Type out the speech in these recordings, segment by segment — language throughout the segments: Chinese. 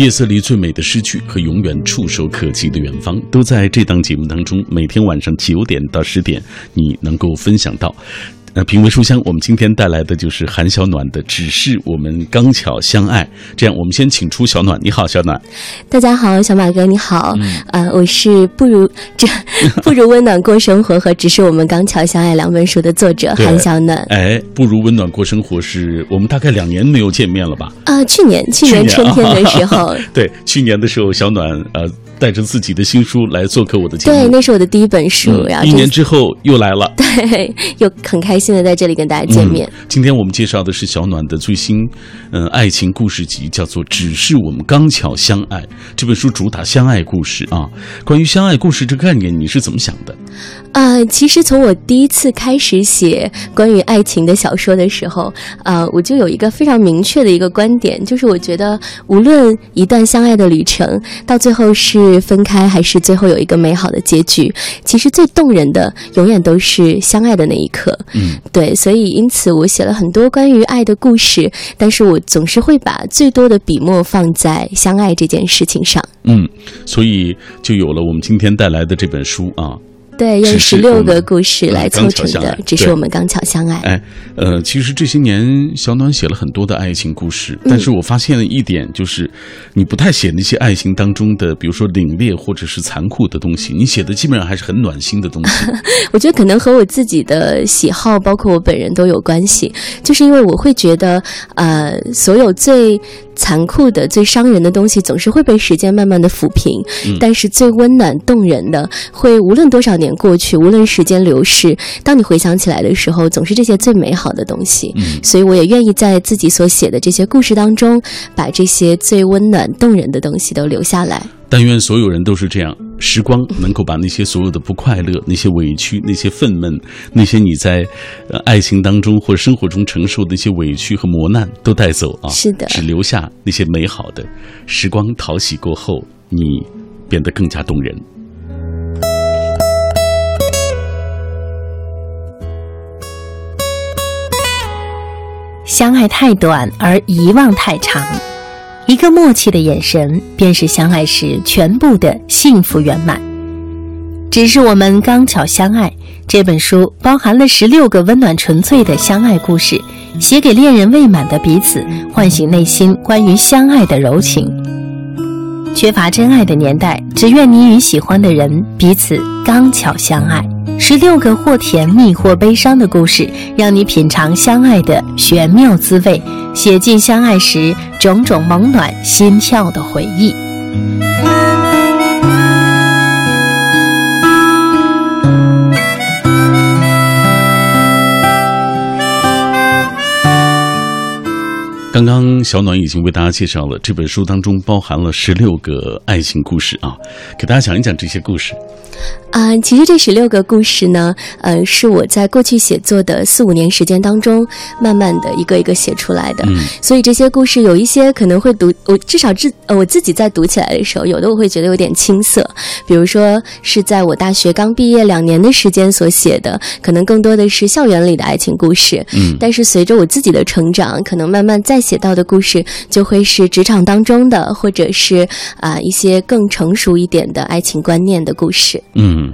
夜色里最美的诗句和永远触手可及的远方，都在这档节目当中。每天晚上九点到十点，你能够分享到。呃，品味书香，我们今天带来的就是韩小暖的《只是我们刚巧相爱》。这样，我们先请出小暖。你好，小暖。大家好，小马哥，你好。呃，我是不如这不如温暖过生活和只是我们刚巧相爱两本书的作者韩小暖。哎，不如温暖过生活是我们大概两年没有见面了吧？啊，去年去年春天的时候。对，去年的时候，小暖呃。带着自己的新书来做客我的节目，对，那是我的第一本书。然后一年之后又来了，对，又很开心的在这里跟大家见面。今天我们介绍的是小暖的最新，嗯，爱情故事集，叫做《只是我们刚巧相爱》。这本书主打相爱故事啊。关于相爱故事这个概念，你是怎么想的？呃，其实从我第一次开始写关于爱情的小说的时候，呃，我就有一个非常明确的一个观点，就是我觉得无论一段相爱的旅程到最后是分开，还是最后有一个美好的结局，其实最动人的永远都是相爱的那一刻。嗯，对，所以因此我写了很多关于爱的故事，但是我总是会把最多的笔墨放在相爱这件事情上。嗯，所以就有了我们今天带来的这本书啊。对，用十六个故事来凑成的，只是我们刚巧相爱。哎，呃，其实这些年小暖写了很多的爱情故事，但是我发现了一点，就是你不太写那些爱情当中的，比如说凛冽或者是残酷的东西，你写的基本上还是很暖心的东西。我觉得可能和我自己的喜好，包括我本人都有关系，就是因为我会觉得，呃，所有最。残酷的、最伤人的东西，总是会被时间慢慢的抚平。但是最温暖动人的，会无论多少年过去，无论时间流逝，当你回想起来的时候，总是这些最美好的东西。所以我也愿意在自己所写的这些故事当中，把这些最温暖动人的东西都留下来。但愿所有人都是这样，时光能够把那些所有的不快乐、那些委屈、那些愤懑、那些你在呃爱情当中或生活中承受的那些委屈和磨难都带走啊！是的，只留下那些美好的时光。淘洗过后，你变得更加动人。相爱太短，而遗忘太长。一个默契的眼神，便是相爱时全部的幸福圆满。只是我们刚巧相爱。这本书包含了十六个温暖纯粹的相爱故事，写给恋人未满的彼此，唤醒内心关于相爱的柔情。缺乏真爱的年代，只愿你与喜欢的人彼此刚巧相爱。十六个或甜蜜或悲伤的故事，让你品尝相爱的玄妙滋味，写尽相爱时种种萌暖心跳的回忆。刚刚小暖已经为大家介绍了这本书当中包含了十六个爱情故事啊，给大家讲一讲这些故事。啊，其实这十六个故事呢，呃，是我在过去写作的四五年时间当中，慢慢的一个一个写出来的。嗯，所以这些故事有一些可能会读，我至少自呃我自己在读起来的时候，有的我会觉得有点青涩。比如说是在我大学刚毕业两年的时间所写的，可能更多的是校园里的爱情故事。嗯，但是随着我自己的成长，可能慢慢再写到的故事，就会是职场当中的，或者是啊一些更成熟一点的爱情观念的故事。嗯，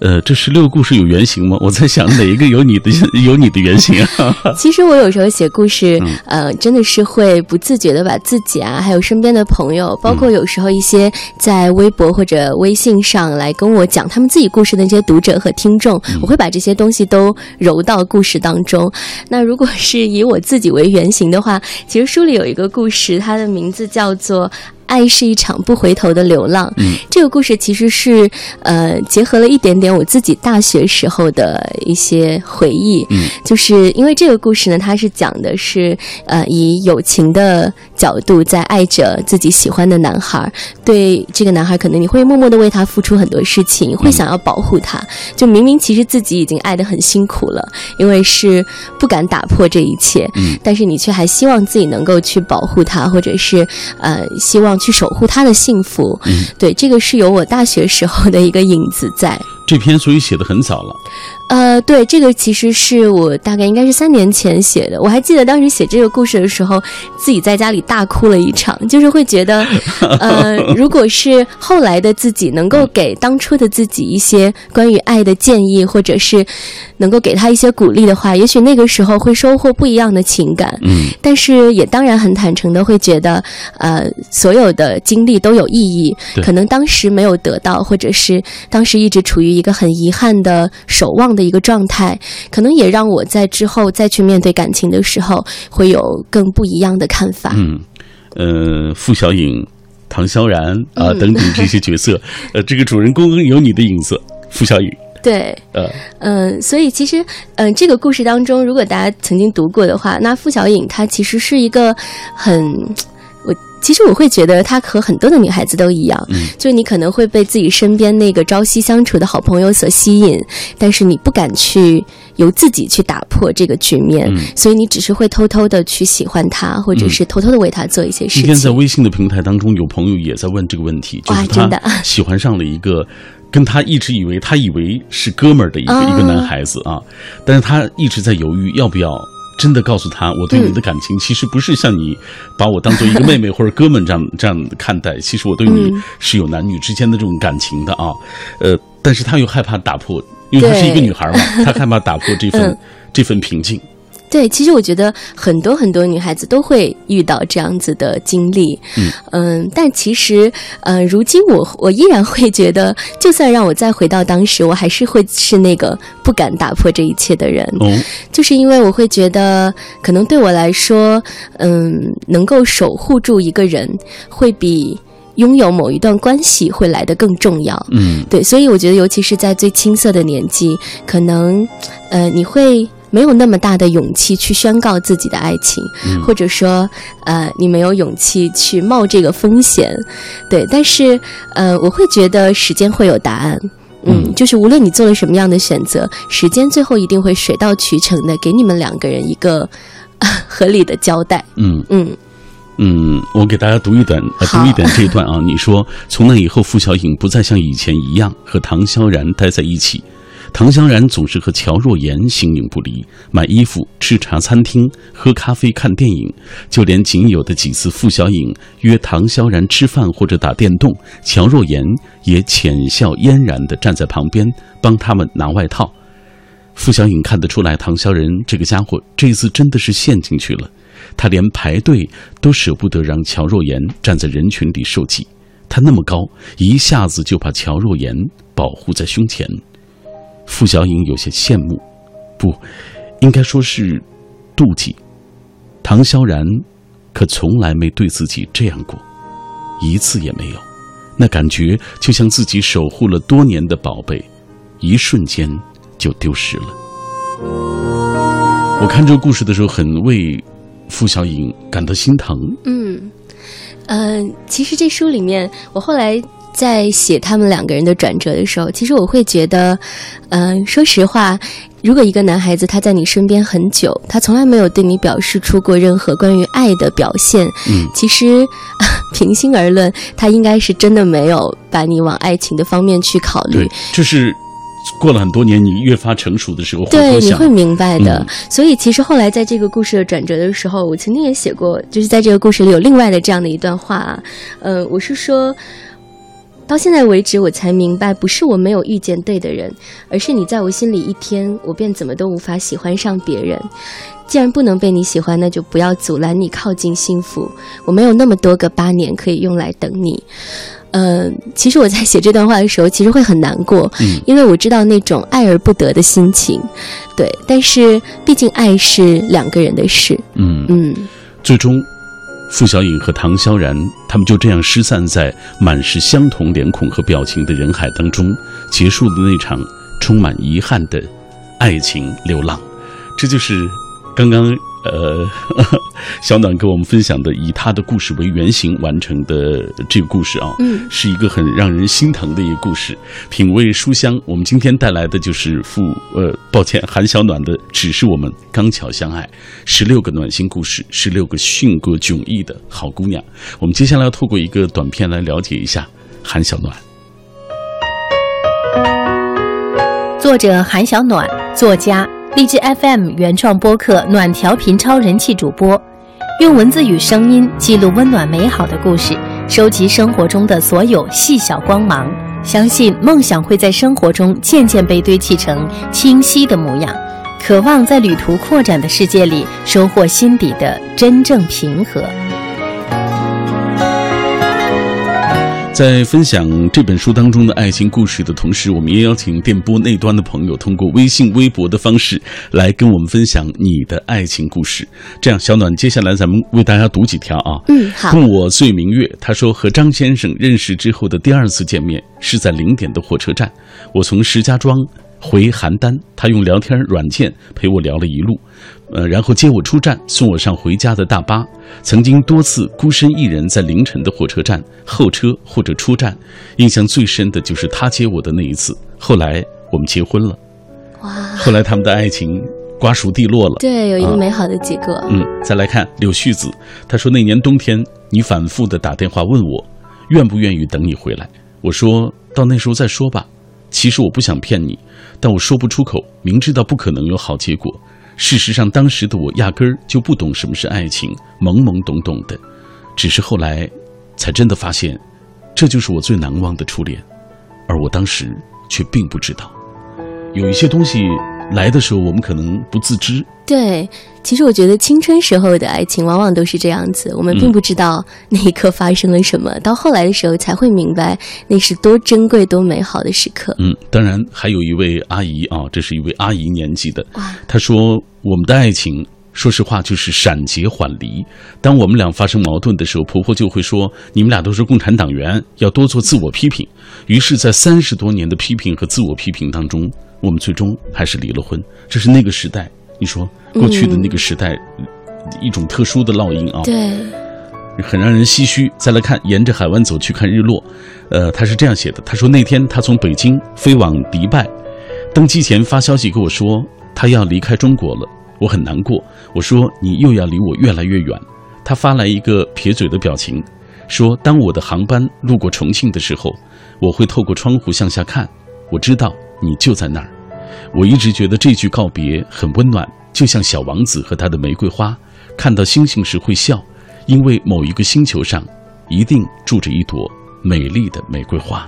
呃，这十六个故事有原型吗？我在想哪一个有你的 有你的原型啊？其实我有时候写故事，呃，真的是会不自觉的把自己啊，还有身边的朋友，包括有时候一些在微博或者微信上来跟我讲他们自己故事的那些读者和听众，我会把这些东西都揉到故事当中。那如果是以我自己为原型的话，其实书里有一个故事，它的名字叫做。爱是一场不回头的流浪。嗯，这个故事其实是呃结合了一点点我自己大学时候的一些回忆。嗯，就是因为这个故事呢，它是讲的是呃以友情的角度在爱着自己喜欢的男孩。对这个男孩，可能你会默默的为他付出很多事情，会想要保护他。就明明其实自己已经爱得很辛苦了，因为是不敢打破这一切。嗯，但是你却还希望自己能够去保护他，或者是呃希望。去守护他的幸福，嗯，对，这个是有我大学时候的一个影子在。这篇所以写的很早了，呃，对，这个其实是我大概应该是三年前写的。我还记得当时写这个故事的时候，自己在家里大哭了一场，就是会觉得，呃，如果是后来的自己能够给当初的自己一些关于爱的建议，或者是能够给他一些鼓励的话，也许那个时候会收获不一样的情感。嗯，但是也当然很坦诚的会觉得，呃，所有的经历都有意义。可能当时没有得到，或者是当时一直处于一个很遗憾的守望的一个状态，可能也让我在之后再去面对感情的时候，会有更不一样的看法。嗯，呃，付小颖、唐萧然啊等等这些角色，呃，这个主人公有你的影子，付小颖。对，呃，嗯，所以其实，嗯，这个故事当中，如果大家曾经读过的话，那付小颖她其实是一个很。其实我会觉得他和很多的女孩子都一样，就你可能会被自己身边那个朝夕相处的好朋友所吸引，但是你不敢去由自己去打破这个局面，所以你只是会偷偷的去喜欢他，或者是偷偷的为他做一些事情。今天在微信的平台当中，有朋友也在问这个问题，就是他喜欢上了一个跟他一直以为他以为是哥们儿的一个一个男孩子啊，但是他一直在犹豫要不要。真的告诉他，我对你的感情其实不是像你把我当做一个妹妹或者哥们这样这样看待，其实我对你是有男女之间的这种感情的啊，呃，但是他又害怕打破，因为她是一个女孩嘛，她害怕打破这份这份平静。对，其实我觉得很多很多女孩子都会遇到这样子的经历，嗯。嗯，但其实，呃，如今我我依然会觉得，就算让我再回到当时，我还是会是那个不敢打破这一切的人，哦，就是因为我会觉得，可能对我来说，嗯，能够守护住一个人，会比拥有某一段关系会来得更重要，嗯，对，所以我觉得，尤其是在最青涩的年纪，可能，呃，你会。没有那么大的勇气去宣告自己的爱情，或者说，呃，你没有勇气去冒这个风险，对。但是，呃，我会觉得时间会有答案，嗯，就是无论你做了什么样的选择，时间最后一定会水到渠成的给你们两个人一个 合理的交代。嗯嗯嗯，我给大家读一段，呃读一点这一段啊。你说，从那以后，付小颖不再像以前一样和唐萧然待在一起。唐香然总是和乔若言形影不离，买衣服、吃茶餐厅、喝咖啡、看电影，就连仅有的几次付小颖约唐萧然吃饭或者打电动，乔若言也浅笑嫣然地站在旁边帮他们拿外套。付小颖看得出来，唐萧然这个家伙这次真的是陷进去了，他连排队都舍不得让乔若言站在人群里受挤，他那么高，一下子就把乔若言保护在胸前。付小颖有些羡慕，不，应该说是妒忌。唐萧然可从来没对自己这样过，一次也没有。那感觉就像自己守护了多年的宝贝，一瞬间就丢失了。我看这个故事的时候，很为付小颖感到心疼。嗯，呃，其实这书里面，我后来。在写他们两个人的转折的时候，其实我会觉得，嗯，说实话，如果一个男孩子他在你身边很久，他从来没有对你表示出过任何关于爱的表现，嗯，其实平心而论，他应该是真的没有把你往爱情的方面去考虑。对，就是过了很多年，你越发成熟的时候，对，你会明白的。所以，其实后来在这个故事的转折的时候，我曾经也写过，就是在这个故事里有另外的这样的一段话，嗯，我是说。到现在为止，我才明白，不是我没有遇见对的人，而是你在我心里一天，我便怎么都无法喜欢上别人。既然不能被你喜欢，那就不要阻拦你靠近幸福。我没有那么多个八年可以用来等你。嗯，其实我在写这段话的时候，其实会很难过，因为我知道那种爱而不得的心情。对，但是毕竟爱是两个人的事。嗯嗯，最终。付小颖和唐萧然，他们就这样失散在满是相同脸孔和表情的人海当中，结束了那场充满遗憾的爱情流浪。这就是刚刚。呃，小暖跟我们分享的以他的故事为原型完成的这个故事啊，嗯，是一个很让人心疼的一个故事。品味书香，我们今天带来的就是付呃，抱歉，韩小暖的《只是我们刚巧相爱》，十六个暖心故事，十六个性格迥异的好姑娘。我们接下来要透过一个短片来了解一下韩小暖。作者韩小暖。作家，荔枝 FM 原创播客暖调频超人气主播，用文字与声音记录温暖美好的故事，收集生活中的所有细小光芒。相信梦想会在生活中渐渐被堆砌成清晰的模样，渴望在旅途扩展的世界里收获心底的真正平和。在分享这本书当中的爱情故事的同时，我们也邀请电波那端的朋友通过微信、微博的方式来跟我们分享你的爱情故事。这样，小暖，接下来咱们为大家读几条啊。嗯，好。共我醉明月，他说和张先生认识之后的第二次见面是在零点的火车站，我从石家庄回邯郸，他用聊天软件陪我聊了一路。呃，然后接我出站，送我上回家的大巴。曾经多次孤身一人在凌晨的火车站候车或者出站，印象最深的就是他接我的那一次。后来我们结婚了，哇！后来他们的爱情瓜熟蒂落了，对，有一个美好的结果。嗯，再来看柳絮子，他说那年冬天你反复的打电话问我，愿不愿意等你回来。我说到那时候再说吧。其实我不想骗你，但我说不出口，明知道不可能有好结果。事实上，当时的我压根儿就不懂什么是爱情，懵懵懂懂的。只是后来，才真的发现，这就是我最难忘的初恋，而我当时却并不知道，有一些东西。来的时候，我们可能不自知。对，其实我觉得青春时候的爱情往往都是这样子，我们并不知道那一刻发生了什么，到后来的时候才会明白那是多珍贵、多美好的时刻。嗯，当然还有一位阿姨啊，这是一位阿姨年纪的，她说我们的爱情。说实话，就是闪结缓离。当我们俩发生矛盾的时候，婆婆就会说：“你们俩都是共产党员，要多做自我批评。”于是，在三十多年的批评和自我批评当中，我们最终还是离了婚。这是那个时代，你说过去的那个时代，一种特殊的烙印啊，对，很让人唏嘘。再来看，沿着海湾走去看日落，呃，他是这样写的：他说那天他从北京飞往迪拜，登机前发消息跟我说，他要离开中国了。我很难过，我说你又要离我越来越远。他发来一个撇嘴的表情，说当我的航班路过重庆的时候，我会透过窗户向下看，我知道你就在那儿。我一直觉得这句告别很温暖，就像小王子和他的玫瑰花，看到星星时会笑，因为某一个星球上一定住着一朵美丽的玫瑰花。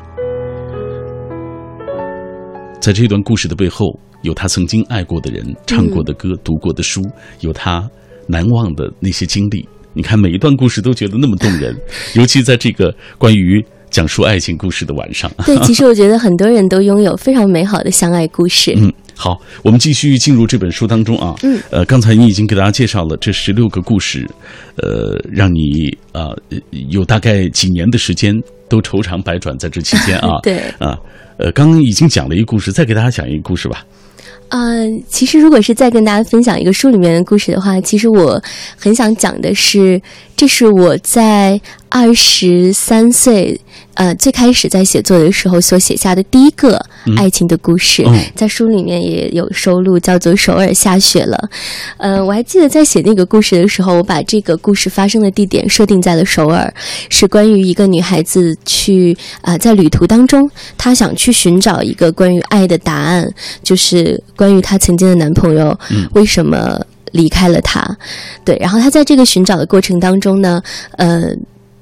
在这段故事的背后。有他曾经爱过的人，唱过的歌，读过的书，有他难忘的那些经历。你看，每一段故事都觉得那么动人，尤其在这个关于讲述爱情故事的晚上。对，其实我觉得很多人都拥有非常美好的相爱故事。嗯，好，我们继续进入这本书当中啊。嗯，呃，刚才你已经给大家介绍了这十六个故事，呃，让你啊有大概几年的时间都愁肠百转在这期间啊。对啊，呃，刚刚已经讲了一个故事，再给大家讲一个故事吧。嗯，其实如果是再跟大家分享一个书里面的故事的话，其实我很想讲的是，这是我在二十三岁。呃，最开始在写作的时候所写下的第一个爱情的故事，在书里面也有收录，叫做《首尔下雪了》。呃，我还记得在写那个故事的时候，我把这个故事发生的地点设定在了首尔，是关于一个女孩子去啊，在旅途当中，她想去寻找一个关于爱的答案，就是关于她曾经的男朋友为什么离开了她。对，然后她在这个寻找的过程当中呢，呃。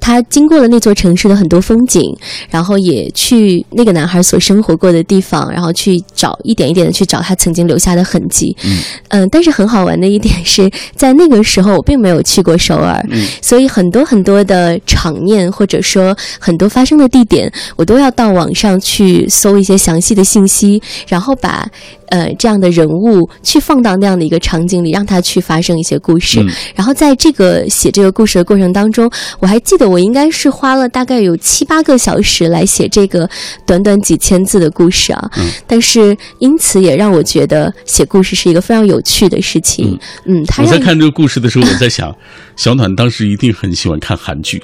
他经过了那座城市的很多风景，然后也去那个男孩所生活过的地方，然后去找一点一点的去找他曾经留下的痕迹。嗯，嗯，但是很好玩的一点是在那个时候我并没有去过首尔，所以很多很多的场面或者说很多发生的地点，我都要到网上去搜一些详细的信息，然后把。呃，这样的人物去放到那样的一个场景里，让他去发生一些故事。然后在这个写这个故事的过程当中，我还记得我应该是花了大概有七八个小时来写这个短短几千字的故事啊。但是因此也让我觉得写故事是一个非常有趣的事情。嗯，我在看这个故事的时候，我在想，小暖当时一定很喜欢看韩剧。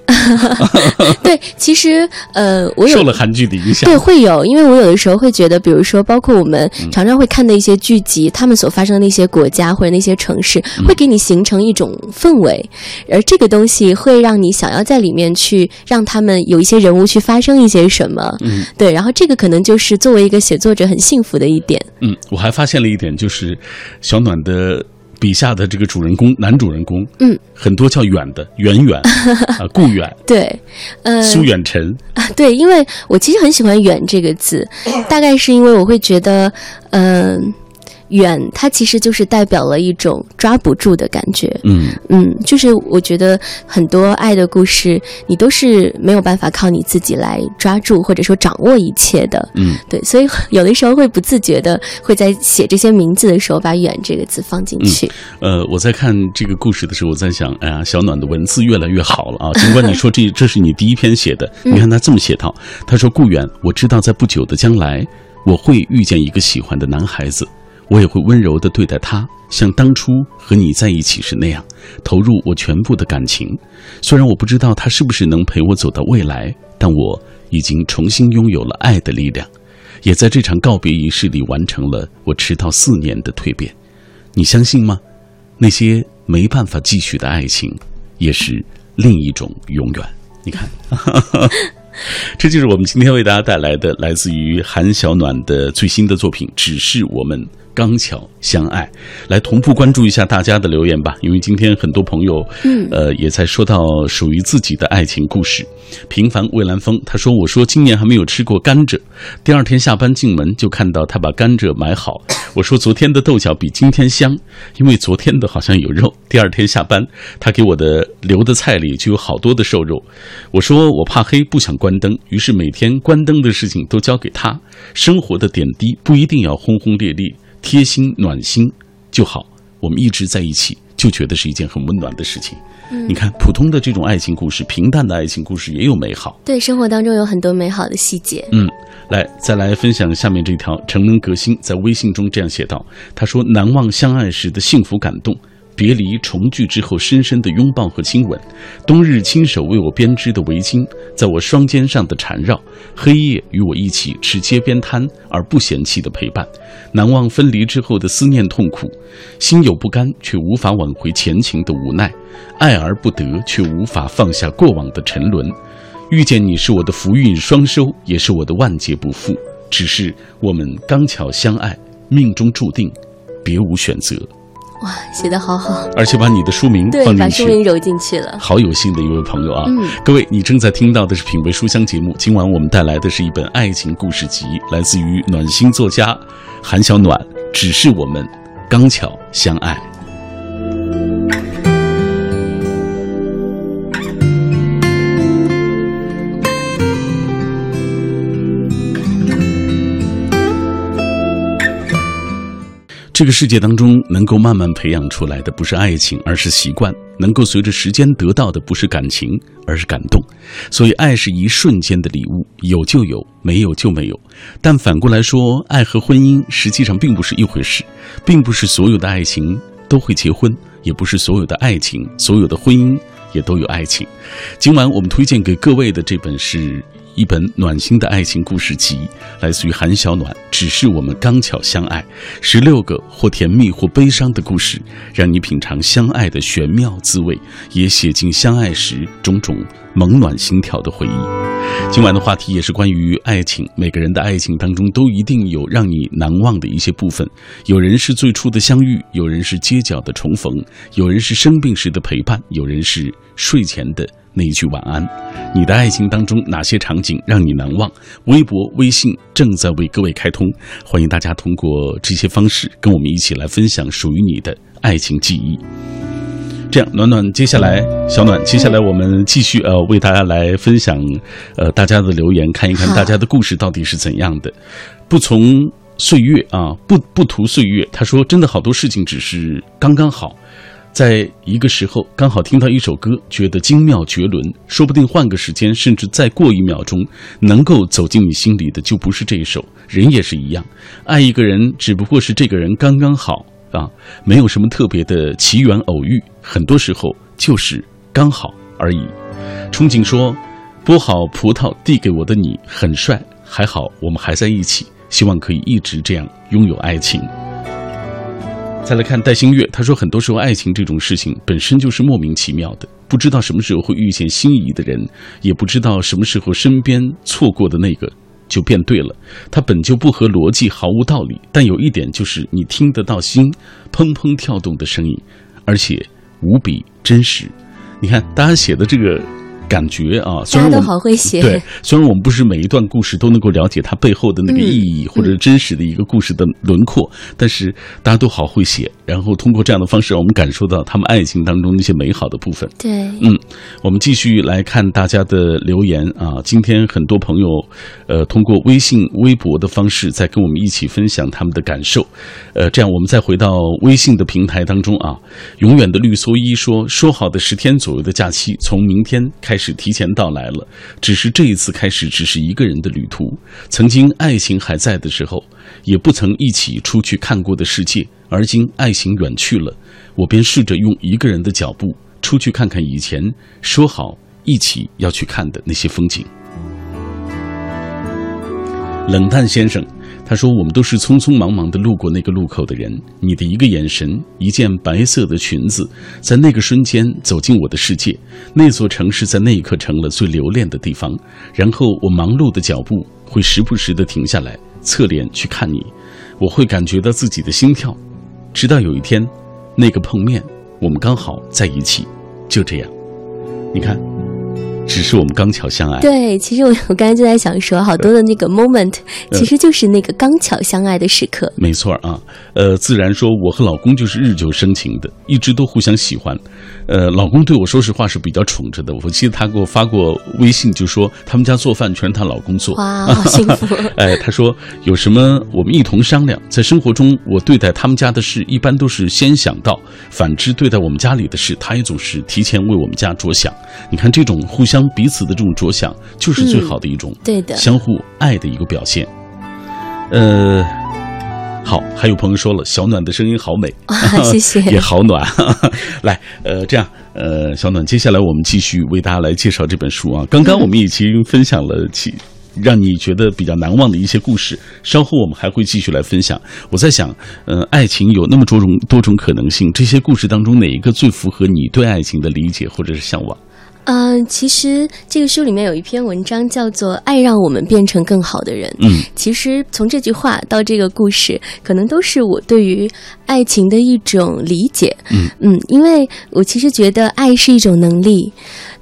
对，其实呃，我有受了韩剧的影响。对，会有，因为我有的时候会觉得，比如说，包括我们常常会。看的一些剧集，他们所发生的那些国家或者那些城市，会给你形成一种氛围，而这个东西会让你想要在里面去让他们有一些人物去发生一些什么。嗯，对，然后这个可能就是作为一个写作者很幸福的一点。嗯，我还发现了一点，就是小暖的笔下的这个主人公，男主人公，嗯，很多叫远的，远远 啊，顾远、对，呃，苏远辰，啊，对，因为我其实很喜欢“远”这个字，大概是因为我会觉得，嗯、远，它其实就是代表了一种抓不住的感觉。嗯嗯，就是我觉得很多爱的故事，你都是没有办法靠你自己来抓住或者说掌握一切的。嗯，对，所以有的时候会不自觉的会在写这些名字的时候把“远”这个字放进去。呃，我在看这个故事的时候，我在想，哎呀，小暖的文字越来越好了啊！尽管你说这 这是你第一篇写的，你看他这么写道，他说：“顾远，我知道在不久的将来，我会遇见一个喜欢的男孩子，我也会温柔地对待他，像当初和你在一起时那样，投入我全部的感情。虽然我不知道他是不是能陪我走到未来，但我已经重新拥有了爱的力量，也在这场告别仪式里完成了我迟到四年的蜕变。你相信吗？那些没办法继续的爱情，也是另一种永远。你看，这就是我们今天为大家带来的来自于韩小暖的最新的作品《只是我们刚巧相爱》。来同步关注一下大家的留言吧，因为今天很多朋友，嗯呃，也在说到属于自己的爱情故事。平凡蔚蓝风，他说：“我说今年还没有吃过甘蔗，第二天下班进门就看到他把甘蔗买好。我说昨天的豆角比今天香，因为昨天的好像有肉。第二天下班，他给我的留的菜里就有好多的瘦肉。我说我怕黑，不想关灯，于是每天关灯的事情都交给他。生活的点滴不一定要轰轰烈烈，贴心暖心就好。我们一直在一起，就觉得是一件很温暖的事情。你看，普通的这种爱情故事，平淡的爱情故事也有美好。对，生活当中有很多美好的细节。嗯，来，再来分享下面这条。城门革新在微信中这样写道：“他说，难忘相爱时的幸福感动，别离重聚之后深深的拥抱和亲吻，冬日亲手为我编织的围巾在我双肩上的缠绕，黑夜与我一起吃街边摊而不嫌弃的陪伴，难忘分离之后的思念痛苦，心有不甘却无法挽回前情的无奈，爱而不得却无法放下过往的沉沦。”遇见你是我的福运双收，也是我的万劫不复。只是我们刚巧相爱，命中注定，别无选择。哇，写的好好，而且把你的书名对，放进去，把书名揉进去了。好有幸的一位朋友啊！嗯各位，你正在听到的是品味书香节目。今晚我们带来的是一本爱情故事集，来自于暖心作家韩小暖。只是我们刚巧相爱。这个世界当中，能够慢慢培养出来的不是爱情，而是习惯；能够随着时间得到的不是感情，而是感动。所以，爱是一瞬间的礼物，有就有，没有就没有。但反过来说，爱和婚姻实际上并不是一回事，并不是所有的爱情都会结婚，也不是所有的爱情、所有的婚姻也都有爱情。今晚我们推荐给各位的这本是。一本暖心的爱情故事集，来自于韩小暖。只是我们刚巧相爱，十六个或甜蜜或悲伤的故事，让你品尝相爱的玄妙滋味，也写进相爱时种种猛暖心跳的回忆。今晚的话题也是关于爱情，每个人的爱情当中都一定有让你难忘的一些部分。有人是最初的相遇，有人是街角的重逢，有人是生病时的陪伴，有人是睡前的。那一句晚安，你的爱情当中哪些场景让你难忘？微博、微信正在为各位开通，欢迎大家通过这些方式跟我们一起来分享属于你的爱情记忆。这样，暖暖，接下来小暖，接下来我们继续呃为大家来分享呃大家的留言，看一看大家的故事到底是怎样的。不从岁月啊，不不图岁月。他说，真的好多事情只是刚刚好。在一个时候，刚好听到一首歌，觉得精妙绝伦，说不定换个时间，甚至再过一秒钟，能够走进你心里的就不是这一首。人也是一样，爱一个人只不过是这个人刚刚好啊，没有什么特别的奇缘偶遇，很多时候就是刚好而已。憧憬说，剥好葡萄递给我的你很帅，还好我们还在一起，希望可以一直这样拥有爱情。再来看戴星月，他说：“很多时候，爱情这种事情本身就是莫名其妙的，不知道什么时候会遇见心仪的人，也不知道什么时候身边错过的那个就变对了。它本就不合逻辑，毫无道理。但有一点就是，你听得到心砰砰跳动的声音，而且无比真实。你看，大家写的这个。感觉啊，虽然大家都好会写。对，虽然我们不是每一段故事都能够了解它背后的那个意义，或者真实的一个故事的轮廓，但是大家都好会写。然后通过这样的方式，让我们感受到他们爱情当中那些美好的部分。对，嗯，我们继续来看大家的留言啊。今天很多朋友，呃，通过微信、微博的方式在跟我们一起分享他们的感受。呃，这样我们再回到微信的平台当中啊。永远的绿蓑衣说：“说好的十天左右的假期，从明天开始。”是提前到来了，只是这一次开始只是一个人的旅途。曾经爱情还在的时候，也不曾一起出去看过的世界，而今爱情远去了，我便试着用一个人的脚步出去看看以前说好一起要去看的那些风景。冷淡先生。他说：“我们都是匆匆忙忙的路过那个路口的人，你的一个眼神，一件白色的裙子，在那个瞬间走进我的世界。那座城市在那一刻成了最留恋的地方。然后我忙碌的脚步会时不时的停下来，侧脸去看你，我会感觉到自己的心跳。直到有一天，那个碰面，我们刚好在一起，就这样。你看。”只是我们刚巧相爱。对，其实我我刚才就在想说，好多的那个 moment，其实就是那个刚巧相爱的时刻。没错啊，呃，自然说，我和老公就是日久生情的，一直都互相喜欢。呃，老公对我说实话是比较宠着的。我记得他给我发过微信，就说他们家做饭全是他老公做。哇，好幸福！哎，他说有什么我们一同商量。在生活中，我对待他们家的事一般都是先想到；反之，对待我们家里的事，他也总是提前为我们家着想。你看，这种互相。彼此的这种着想，就是最好的一种对的相互爱的一个表现。呃，好，还有朋友说了，小暖的声音好美，谢谢，也好暖。来，呃，这样，呃，小暖，接下来我们继续为大家来介绍这本书啊。刚刚我们已经分享了起让你觉得比较难忘的一些故事，稍后我们还会继续来分享。我在想，呃，爱情有那么多种多种可能性，这些故事当中哪一个最符合你对爱情的理解或者是向往？嗯，其实这个书里面有一篇文章叫做《爱让我们变成更好的人》。嗯，其实从这句话到这个故事，可能都是我对于爱情的一种理解。嗯嗯，因为我其实觉得爱是一种能力，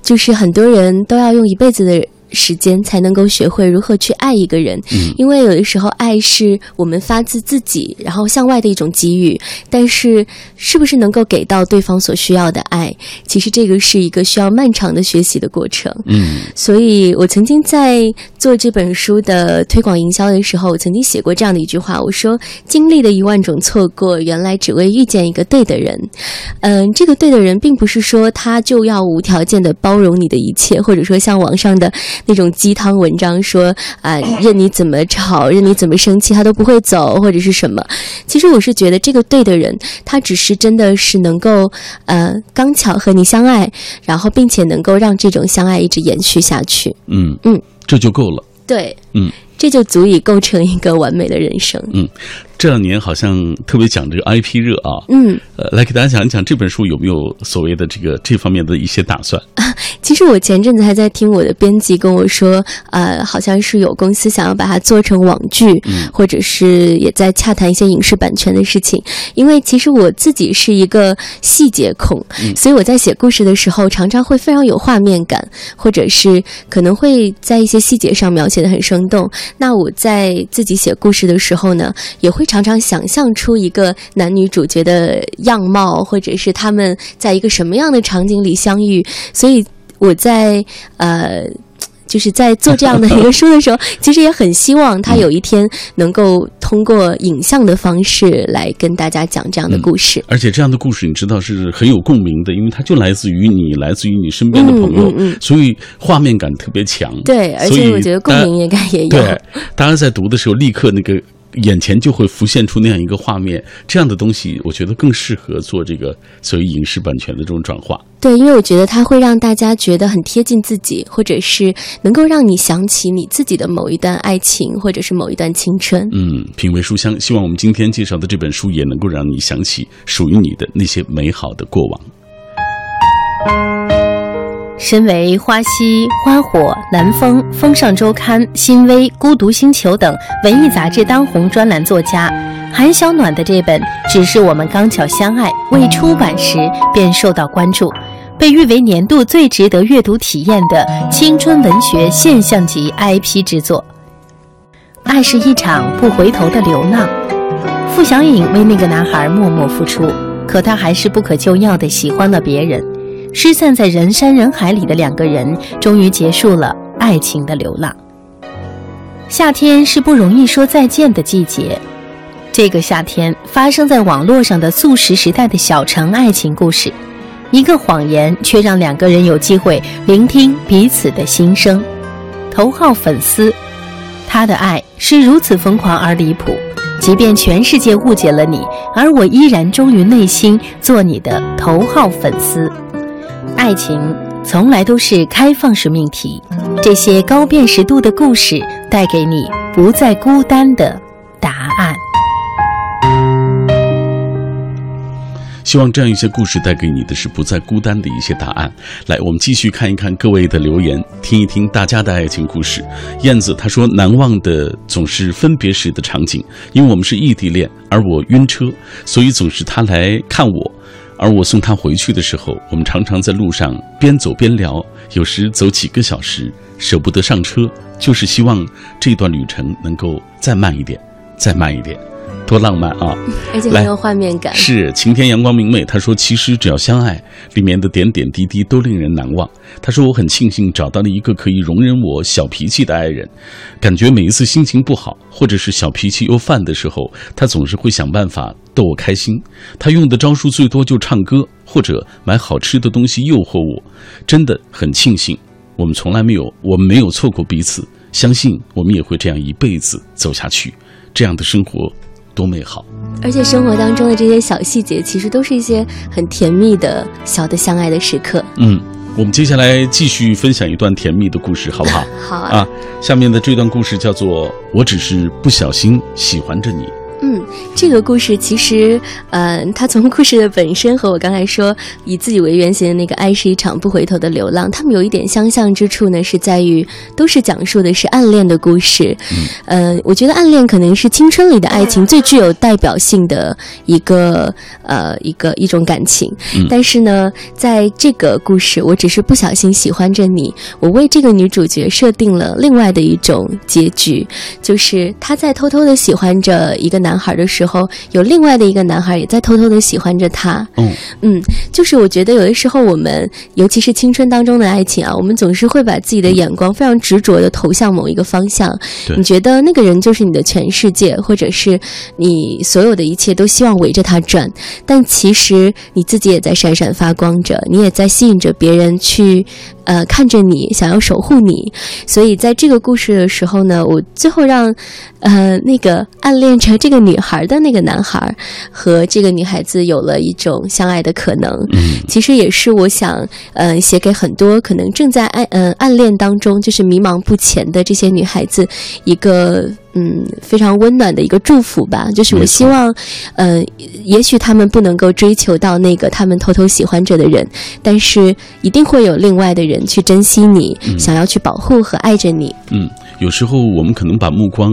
就是很多人都要用一辈子的。时间才能够学会如何去爱一个人，嗯，因为有的时候爱是我们发自自己，然后向外的一种给予，但是是不是能够给到对方所需要的爱，其实这个是一个需要漫长的学习的过程，嗯，所以我曾经在做这本书的推广营销的时候，我曾经写过这样的一句话，我说经历的一万种错过，原来只为遇见一个对的人，嗯，这个对的人并不是说他就要无条件的包容你的一切，或者说像网上的。那种鸡汤文章说啊，任你怎么吵，任你怎么生气，他都不会走，或者是什么。其实我是觉得，这个对的人，他只是真的是能够呃刚巧和你相爱，然后并且能够让这种相爱一直延续下去。嗯嗯，这就够了。对，嗯，这就足以构成一个完美的人生。嗯。这两年好像特别讲这个 IP 热啊，嗯，呃，来给大家讲一讲这本书有没有所谓的这个这方面的一些打算啊？其实我前阵子还在听我的编辑跟我说，呃，好像是有公司想要把它做成网剧，嗯，或者是也在洽谈一些影视版权的事情。因为其实我自己是一个细节控，所以我在写故事的时候常常会非常有画面感，或者是可能会在一些细节上描写的很生动。那我在自己写故事的时候呢，也会。常常想象出一个男女主角的样貌，或者是他们在一个什么样的场景里相遇，所以我在呃，就是在做这样的一个书的时候，其实也很希望他有一天能够通过影像的方式来跟大家讲这样的故事。而且这样的故事，你知道是很有共鸣的，因为它就来自于你，来自于你身边的朋友，所以画面感特别强。对，而且我觉得共鸣也感也有。对，大家在读的时候，立刻那个。眼前就会浮现出那样一个画面，这样的东西，我觉得更适合做这个所谓影视版权的这种转化。对，因为我觉得它会让大家觉得很贴近自己，或者是能够让你想起你自己的某一段爱情，或者是某一段青春。嗯，品味书香，希望我们今天介绍的这本书也能够让你想起属于你的那些美好的过往。身为花溪、花火、南风、风尚周刊、新微、孤独星球等文艺杂志当红专栏作家，韩小暖的这本《只是我们刚巧相爱》未出版时便受到关注，被誉为年度最值得阅读体验的青春文学现象级 IP 之作。爱是一场不回头的流浪，付小颖为那个男孩默默付出，可他还是不可救药地喜欢了别人。失散在人山人海里的两个人，终于结束了爱情的流浪。夏天是不容易说再见的季节，这个夏天发生在网络上的素食时代的小城爱情故事，一个谎言却让两个人有机会聆听彼此的心声。头号粉丝，他的爱是如此疯狂而离谱，即便全世界误解了你，而我依然忠于内心，做你的头号粉丝。爱情从来都是开放式命题，这些高辨识度的故事带给你不再孤单的答案。希望这样一些故事带给你的是不再孤单的一些答案。来，我们继续看一看各位的留言，听一听大家的爱情故事。燕子她说：“难忘的总是分别时的场景，因为我们是异地恋，而我晕车，所以总是他来看我。”而我送他回去的时候，我们常常在路上边走边聊，有时走几个小时，舍不得上车，就是希望这段旅程能够再慢一点，再慢一点。多浪漫啊！而且很有画面感。是晴天阳光明媚。他说：“其实只要相爱，里面的点点滴滴都令人难忘。”他说：“我很庆幸找到了一个可以容忍我小脾气的爱人，感觉每一次心情不好或者是小脾气又犯的时候，他总是会想办法逗我开心。他用的招数最多就唱歌或者买好吃的东西诱惑我。真的很庆幸，我们从来没有，我们没有错过彼此。相信我们也会这样一辈子走下去。这样的生活。”多美好！而且生活当中的这些小细节，其实都是一些很甜蜜的小的相爱的时刻。嗯，我们接下来继续分享一段甜蜜的故事，好不好？好啊。啊，下面的这段故事叫做《我只是不小心喜欢着你》。嗯，这个故事其实，嗯，它从故事的本身和我刚才说以自己为原型的那个《爱是一场不回头的流浪》，他们有一点相像之处呢，是在于都是讲述的是暗恋的故事。嗯，我觉得暗恋可能是青春里的爱情最具有代表性的一个呃一个一种感情。但是呢，在这个故事，我只是不小心喜欢着你，我为这个女主角设定了另外的一种结局，就是她在偷偷的喜欢着一个男。男孩的时候，有另外的一个男孩也在偷偷的喜欢着他。嗯嗯，就是我觉得有的时候我们，尤其是青春当中的爱情啊，我们总是会把自己的眼光非常执着的投向某一个方向。你觉得那个人就是你的全世界，或者是你所有的一切都希望围着他转，但其实你自己也在闪闪发光着，你也在吸引着别人去。呃，看着你，想要守护你，所以在这个故事的时候呢，我最后让，呃，那个暗恋着这个女孩的那个男孩和这个女孩子有了一种相爱的可能。嗯，其实也是我想，呃，写给很多可能正在暗，嗯，暗恋当中，就是迷茫不前的这些女孩子一个。嗯，非常温暖的一个祝福吧，就是我希望，嗯，也许他们不能够追求到那个他们偷偷喜欢着的人，但是一定会有另外的人去珍惜你，想要去保护和爱着你。嗯，有时候我们可能把目光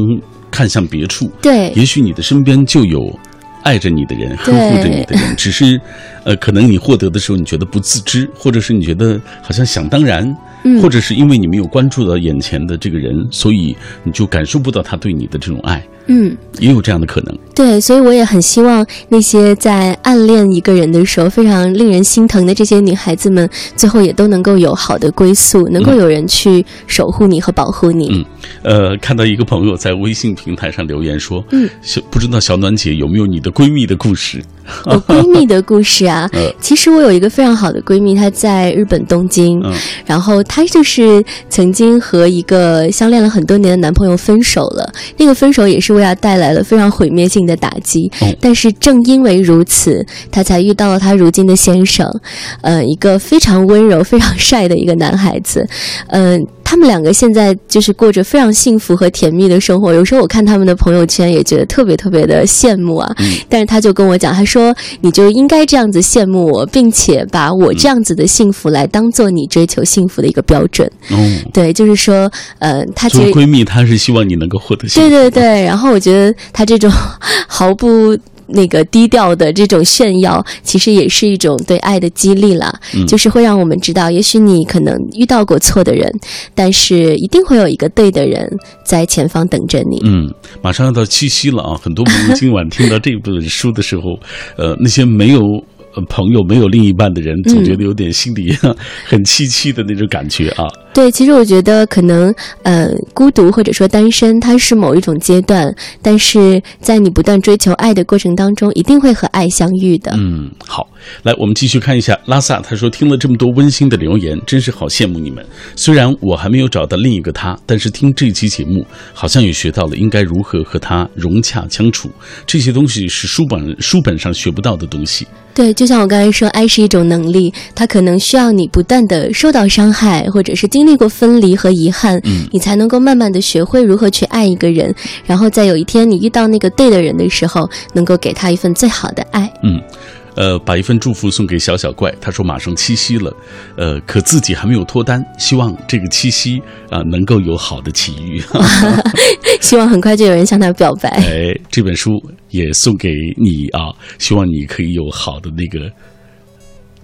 看向别处，对，也许你的身边就有爱着你的人，呵护着你的人，只是，呃，可能你获得的时候你觉得不自知，或者是你觉得好像想当然。或者是因为你没有关注到眼前的这个人，所以你就感受不到他对你的这种爱。嗯，也有这样的可能。对，所以我也很希望那些在暗恋一个人的时候非常令人心疼的这些女孩子们，最后也都能够有好的归宿，能够有人去守护你和保护你。嗯，呃，看到一个朋友在微信平台上留言说：“嗯，小不知道小暖姐有没有你的闺蜜的故事？”我 闺蜜的故事啊，其实我有一个非常好的闺蜜，她在日本东京，然后她就是曾经和一个相恋了很多年的男朋友分手了，那个分手也是。为她带来了非常毁灭性的打击，但是正因为如此，她才遇到了她如今的先生，呃，一个非常温柔、非常帅的一个男孩子，嗯。他们两个现在就是过着非常幸福和甜蜜的生活。有时候我看他们的朋友圈，也觉得特别特别的羡慕啊。嗯但是他就跟我讲，他说你就应该这样子羡慕我，并且把我这样子的幸福来当做你追求幸福的一个标准。嗯，对，就是说，呃，他其实闺蜜，她是希望你能够获得幸对福。对对对，然后我觉得她这种 毫不。那个低调的这种炫耀，其实也是一种对爱的激励啦。嗯就是会让我们知道，也许你可能遇到过错的人，但是一定会有一个对的人在前方等着你。嗯，马上要到七夕了啊！很多朋友今晚听到这本书的时候，呃，那些没有呃朋友、没有另一半的人，总觉得有点心里、很凄凄的那种感觉啊。对，其实我觉得可能，呃，孤独或者说单身，它是某一种阶段，但是在你不断追求爱的过程当中，一定会和爱相遇的。嗯，好，来，我们继续看一下拉萨。他说，听了这么多温馨的留言，真是好羡慕你们。虽然我还没有找到另一个他，但是听这期节目，好像也学到了应该如何和他融洽相处。这些东西是书本书本上学不到的东西。对，就像我刚才说，爱是一种能力，它可能需要你不断的受到伤害，或者是经历过分离和遗憾，嗯你才能够慢慢的学会如何去爱一个人，然后在有一天你遇到那个对的人的时候，能够给他一份最好的爱。嗯，呃，把一份祝福送给小小怪。他说马上七夕了，呃，可自己还没有脱单，希望这个七夕啊、能够有好的奇遇。希望很快就有人向他表白。哎，这本书也送给你啊，希望你可以有好的那个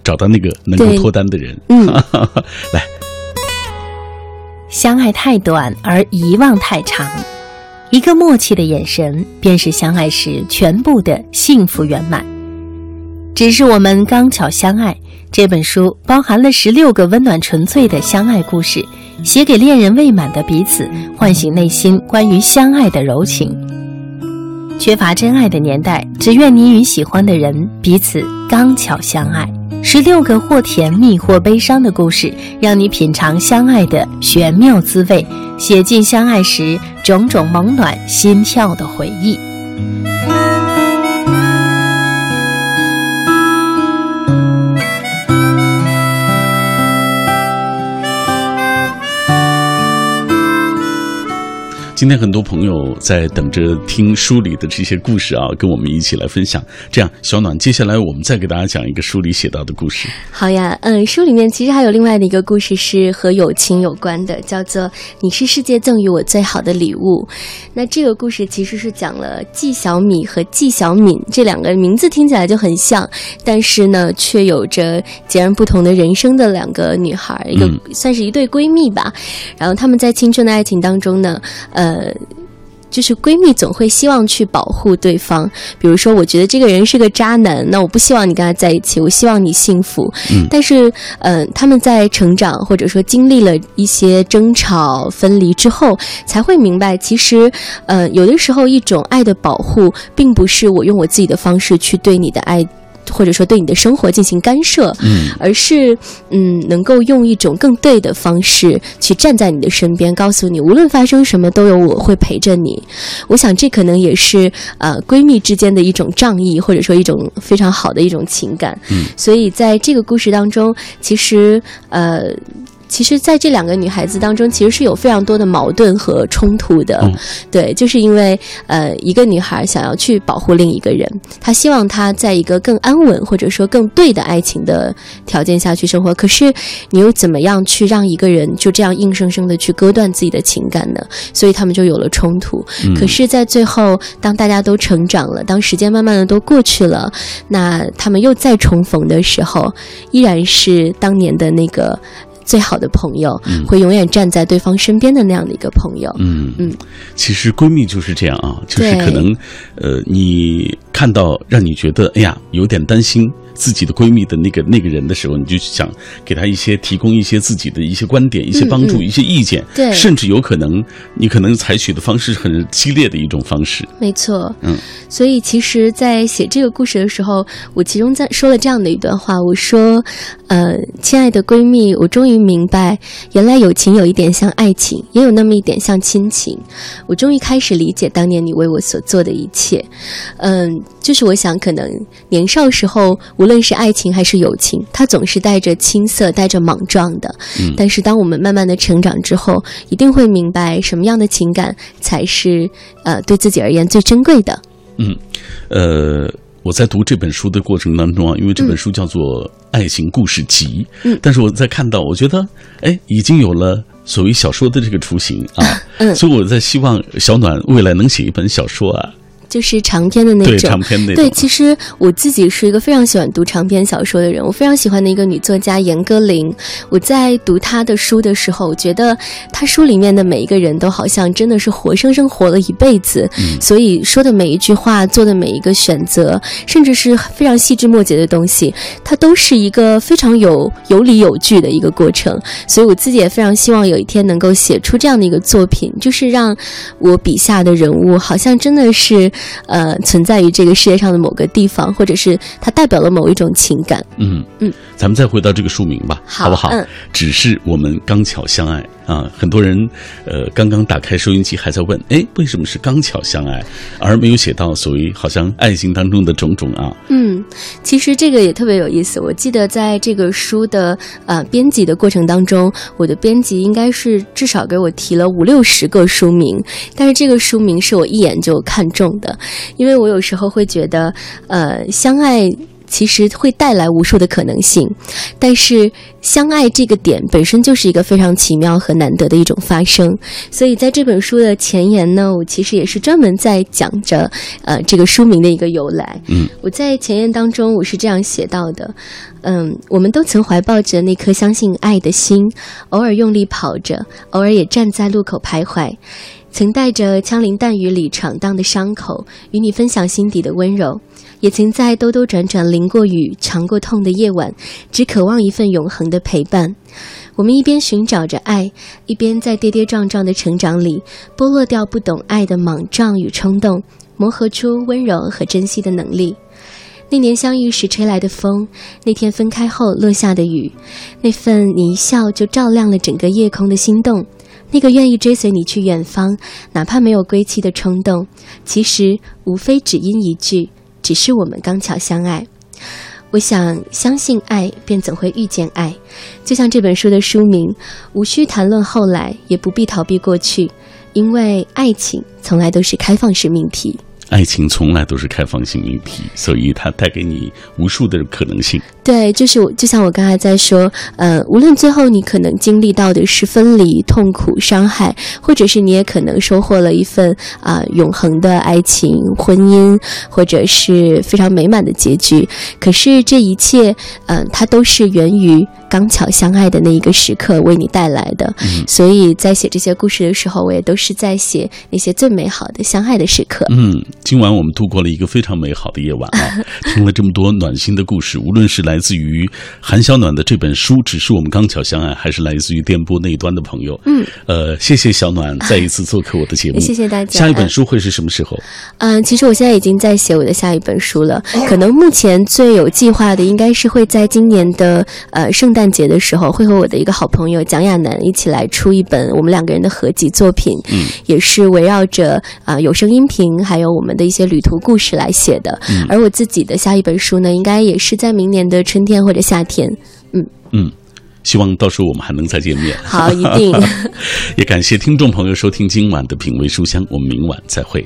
找到那个能够脱单的人。嗯，来，相爱太短，而遗忘太长。一个默契的眼神，便是相爱时全部的幸福圆满。只是我们刚巧相爱。这本书包含了十六个温暖纯粹的相爱故事，写给恋人未满的彼此，唤醒内心关于相爱的柔情。缺乏真爱的年代，只愿你与喜欢的人彼此刚巧相爱。十六个或甜蜜或悲伤的故事，让你品尝相爱的玄妙滋味，写尽相爱时种种懵暖心跳的回忆。今天很多朋友在等着听书里的这些故事啊，跟我们一起来分享。这样，小暖，接下来我们再给大家讲一个书里写到的故事。好呀，嗯，书里面其实还有另外的一个故事是和友情有关的，叫做“你是世界赠予我最好的礼物”。那这个故事其实是讲了纪小米和纪小敏这两个名字听起来就很像，但是呢，却有着截然不同的人生的两个女孩，一个、嗯算是一对闺蜜吧。然后她们在青春的爱情当中呢，呃。就是闺蜜总会希望去保护对方，比如说，我觉得这个人是个渣男，那我不希望你跟他在一起，我希望你幸福。嗯但是，嗯、他们在成长或者说经历了一些争吵、分离之后，才会明白，其实，呃，有的时候一种爱的保护，并不是我用我自己的方式去对你的爱。或者说对你的生活进行干涉，嗯而是嗯，能够用一种更对的方式去站在你的身边，告诉你无论发生什么都有我会陪着你。我想这可能也是呃闺蜜之间的一种仗义，或者说一种非常好的一种情感。嗯，所以在这个故事当中，其实呃。其实，在这两个女孩子当中，其实是有非常多的矛盾和冲突的。嗯对，就是因为呃，一个女孩想要去保护另一个人，她希望她在一个更安稳或者说更对的爱情的条件下去生活。可是，你又怎么样去让一个人就这样硬生生的去割断自己的情感呢？所以他们就有了冲突。嗯可是，在最后，当大家都成长了，当时间慢慢的都过去了，那他们又再重逢的时候，依然是当年的那个最好的朋友，嗯。会永远站在对方身边的那样的一个朋友。嗯。嗯，其实闺蜜就是这样啊，就是可能，呃，你看到让你觉得哎呀有点担心自己的闺蜜的那个那个人的时候，你就想给她一些提供一些自己的一些观点、一些帮助、嗯一些意见，对。甚至有可能你可能采取的方式很激烈的一种方式，没错，嗯，所以其实，在写这个故事的时候，我其中在说了这样的一段话，我说，呃，亲爱的闺蜜，我终于明白，原来友情有一点像爱情，也有那么一点像亲情。我终于开始理解当年你为我所做的一切。嗯，就是我想，可能年少时候，无无论是爱情还是友情，它总是带着青涩、带着莽撞的。嗯但是当我们慢慢的成长之后，一定会明白什么样的情感才是呃对自己而言最珍贵的。嗯，呃，我在读这本书的过程当中啊，因为这本书叫做《爱情故事集》，嗯但是我在看到，我觉得，哎，已经有了所谓小说的这个雏形啊，嗯所以我在希望小暖未来能写一本小说啊，就是长篇的那对，种长。篇那种，对，其实我自己是一个非常喜欢读长篇小说的人。我非常喜欢的一个女作家严歌苓。我在读她的书的时候，我觉得她书里面的每一个人都好像真的是活生生活了一辈子，嗯所以说的每一句话，做的每一个选择，甚至是非常细枝末节的东西，它都是一个非常有有理有据的一个过程。所以我自己也非常希望有一天能够写出这样的一个作品，就是让我笔下的人物好像真的是呃存在于这个世界上的某个地方，或者是它代表了某一种情感。嗯嗯，咱们再回到这个书名吧，好不好？嗯只是我们刚巧相爱啊！很多人呃刚刚打开收音机还在问，哎，为什么是刚巧相爱，而没有写到所谓好像爱情当中的种种啊？嗯，其实这个也特别有意思。我记得在这个书的呃编辑的过程当中，我的编辑应该是至少给我提了五六十个书名，但是这个书名是我一眼就看中的，因为我有时候会觉得，呃，相爱。其实会带来无数的可能性，但是相爱这个点本身就是一个非常奇妙和难得的一种发生。所以在这本书的前言呢，我其实也是专门在讲着，呃，这个书名的一个由来。嗯，我在前言当中我是这样写到的，嗯，我们都曾怀抱着那颗相信爱的心，偶尔用力跑着，偶尔也站在路口徘徊。曾带着枪林弹雨里闯荡的伤口，与你分享心底的温柔；也曾在兜兜转转、淋过雨、尝过痛的夜晚，只渴望一份永恒的陪伴。我们一边寻找着爱，一边在跌跌撞撞的成长里，剥落掉不懂爱的莽撞与冲动，磨合出温柔和珍惜的能力。那年相遇时吹来的风，那天分开后落下的雨，那份你一笑就照亮了整个夜空的心动，那个愿意追随你去远方，哪怕没有归期的冲动，其实无非只因一句，只是我们刚巧相爱。我想，相信爱，便总会遇见爱。就像这本书的书名，无需谈论后来，也不必逃避过去，因为爱情从来都是开放式命题。爱情从来都是开放性命题，所以它带给你无数的可能性。对，就是我，就像我刚才在说，呃，无论最后你可能经历到的是分离、痛苦、伤害，或者是你也可能收获了一份啊、永恒的爱情、婚姻，或者是非常美满的结局。可是这一切，嗯、它都是源于刚巧相爱的那一个时刻为你带来的。嗯。所以在写这些故事的时候，我也都是在写那些最美好的相爱的时刻。嗯，今晚我们度过了一个非常美好的夜晚啊，听了这么多暖心的故事，无论是来自于韩小暖的这本书《只是我们刚巧相爱》，还是来自于电波那一端的朋友，嗯，呃，谢谢小暖再一次做客我的节目，谢谢大家。下一本书会是什么时候？嗯，其实我现在已经在写我的下一本书了，可能目前最有计划的应该是会在今年的呃圣诞节的时候，会和我的一个好朋友蒋亚楠一起来出一本我们两个人的合集作品，嗯，也是围绕着啊、有声音频还有我们的一些旅途故事来写的。嗯而我自己的下一本书呢，应该也是在明年的春天或者夏天。嗯嗯，希望到时候我们还能再见面。好，一定。也感谢听众朋友收听今晚的品味书香，我们明晚再会。